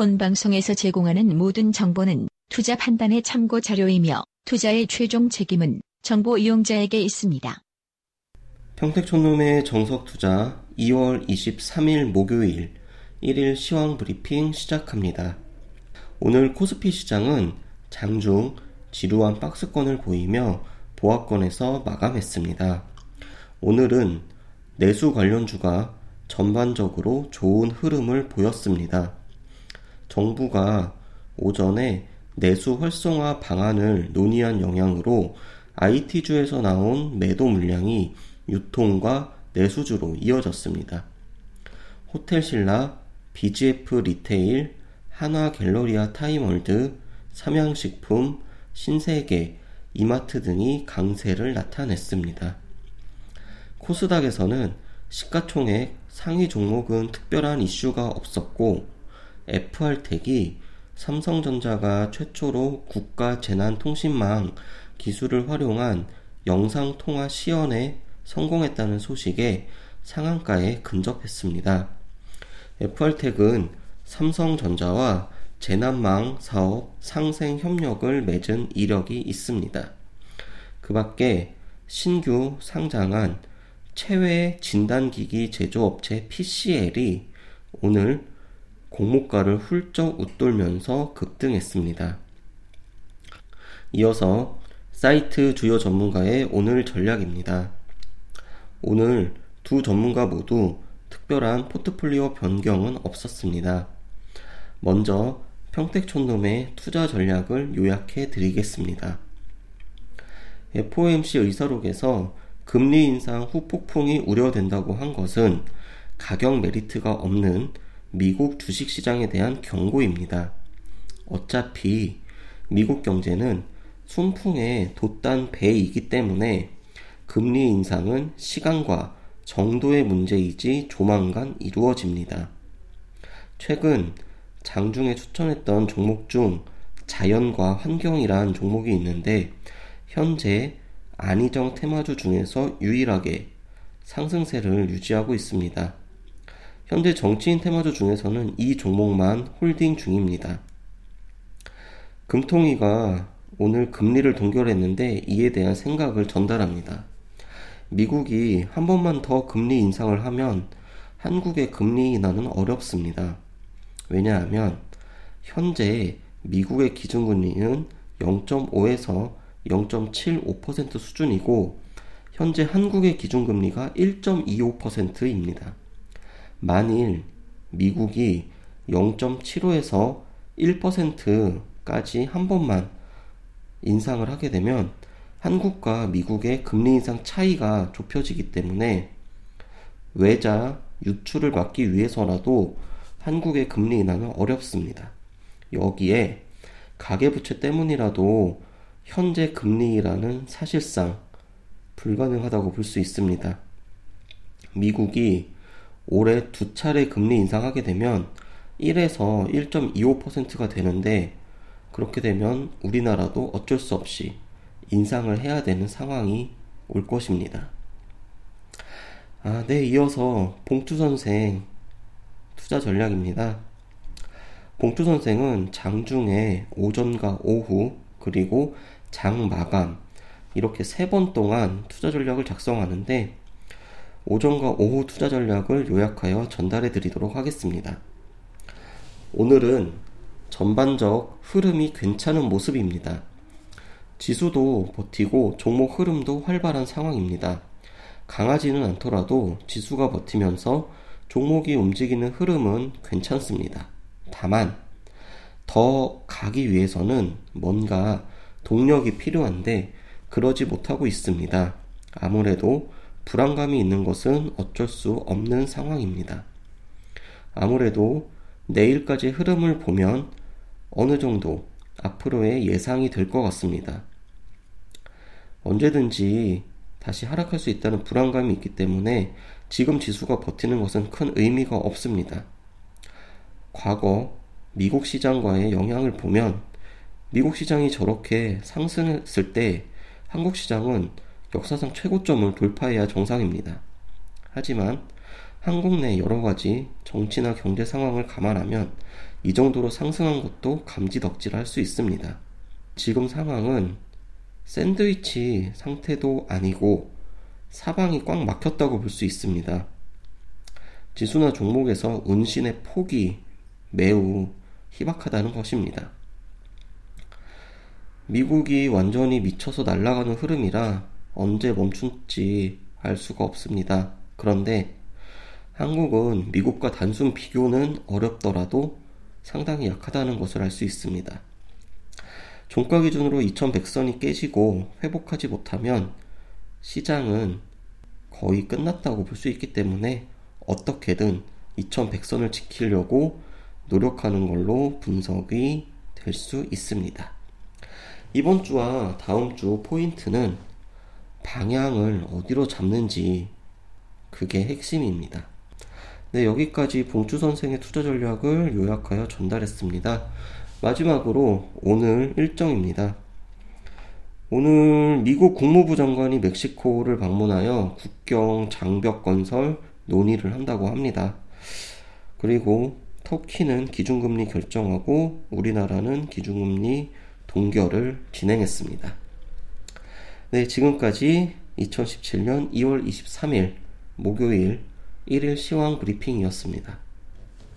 본 방송에서 제공하는 모든 정보는 투자 판단의 참고 자료이며 투자의 최종 책임은 정보 이용자에게 있습니다. 평택촌놈의 정석투자 2월 23일 목요일 1일 시황 브리핑 시작합니다. 오늘 코스피 시장은 장중 지루한 박스권을 보이며 보합권에서 마감했습니다. 오늘은 내수 관련주가 전반적으로 좋은 흐름을 보였습니다. 정부가 오전에 내수 활성화 방안을 논의한 영향으로 IT주에서 나온 매도 물량이 유통과 내수주로 이어졌습니다. 호텔신라, BGF 리테일, 한화 갤러리아 타임월드, 삼양식품, 신세계, 이마트 등이 강세를 나타냈습니다. 코스닥에서는 시가총액 상위 종목은 특별한 이슈가 없었고 FR텍이 삼성전자가 최초로 국가 재난통신망 기술을 활용한 영상통화 시연에 성공했다는 소식에 상한가에 근접했습니다. FR텍은 삼성전자와 재난망 사업 상생 협력을 맺은 이력이 있습니다. 그 밖에 신규 상장한 체외 진단기기 제조업체 PCL이 오늘 공모가를 훌쩍 웃돌면서 급등했습니다. 이어서 사이트 주요 전문가의 오늘 전략입니다. 오늘 두 전문가 모두 특별한 포트폴리오 변경은 없었습니다. 먼저 평택촌놈의 투자 전략을 요약해 드리겠습니다. FOMC 의사록에서 금리 인상 후 폭풍이 우려된다고 한 것은 가격 메리트가 없는 미국 주식시장에 대한 경고입니다. 어차피 미국 경제는 순풍에 돛단 배이기 때문에 금리 인상은 시간과 정도의 문제이지 조만간 이루어집니다. 최근 장중에 추천했던 종목 중 자연과 환경이란 종목이 있는데 현재 안희정 테마주 중에서 유일하게 상승세를 유지하고 있습니다. 현재 정치인 테마주 중에서는 이 종목만 홀딩 중입니다. 금통위가 오늘 금리를 동결했는데 이에 대한 생각을 전달합니다. 미국이 한 번만 더 금리 인상을 하면 한국의 금리 인하는 어렵습니다. 왜냐하면 현재 미국의 기준금리는 0.5에서 0.75% 수준이고 현재 한국의 기준금리가 1.25%입니다. 만일 미국이 0.75에서 1%까지 한 번만 인상을 하게 되면 한국과 미국의 금리 인상 차이가 좁혀지기 때문에 외자 유출을 막기 위해서라도 한국의 금리 인하는 어렵습니다. 여기에 가계부채 때문이라도 현재 금리라는 사실상 불가능하다고 볼 수 있습니다. 미국이 올해 두 차례 금리 인상하게 되면 1에서 1.25%가 되는데 그렇게 되면 우리나라도 어쩔 수 없이 인상을 해야 되는 상황이 올 것입니다. 아, 네, 이어서 봉투 선생 투자 전략입니다. 봉투 선생은 장중에 오전과 오후 그리고 장 마감 이렇게 세 번 동안 투자 전략을 작성하는데 오전과 오후 투자 전략을 요약하여 전달해 드리도록 하겠습니다. 오늘은 전반적 흐름이 괜찮은 모습입니다. 지수도 버티고 종목 흐름도 활발한 상황입니다. 강하지는 않더라도 지수가 버티면서 종목이 움직이는 흐름은 괜찮습니다. 다만 더 가기 위해서는 뭔가 동력이 필요한데 그러지 못하고 있습니다. 아무래도 불안감이 있는 것은 어쩔 수 없는 상황입니다. 아무래도 내일까지 흐름을 보면 어느 정도 앞으로의 예상이 될 것 같습니다. 언제든지 다시 하락할 수 있다는 불안감이 있기 때문에 지금 지수가 버티는 것은 큰 의미가 없습니다. 과거 미국 시장과의 영향을 보면 미국 시장이 저렇게 상승했을 때 한국 시장은 역사상 최고점을 돌파해야 정상입니다. 하지만 한국 내 여러 가지 정치나 경제 상황을 감안하면 이 정도로 상승한 것도 감지덕지를 할수 있습니다. 지금 상황은 샌드위치 상태도 아니고 사방이 꽉 막혔다고 볼 수 있습니다. 지수나 종목에서 운신의 폭이 매우 희박하다는 것입니다. 미국이 완전히 미쳐서 날아가는 흐름이라 언제 멈춘지 알 수가 없습니다. 그런데 한국은 미국과 단순 비교는 어렵더라도 상당히 약하다는 것을 알 수 있습니다. 종가 기준으로 2100선이 깨지고 회복하지 못하면 시장은 거의 끝났다고 볼 수 있기 때문에 어떻게든 2100선을 지키려고 노력하는 걸로 분석이 될 수 있습니다. 이번 주와 다음 주 포인트는 방향을 어디로 잡는지 그게 핵심입니다. 네, 여기까지 봉주 선생의 투자 전략을 요약하여 전달했습니다. 마지막으로 오늘 일정입니다. 오늘 미국 국무부 장관이 멕시코를 방문하여 국경 장벽 건설 논의를 한다고 합니다. 그리고 터키는 기준금리 결정하고 우리나라는 기준금리 동결을 진행했습니다. 네, 지금까지 2017년 2월 23일 목요일 1일 시황 브리핑이었습니다.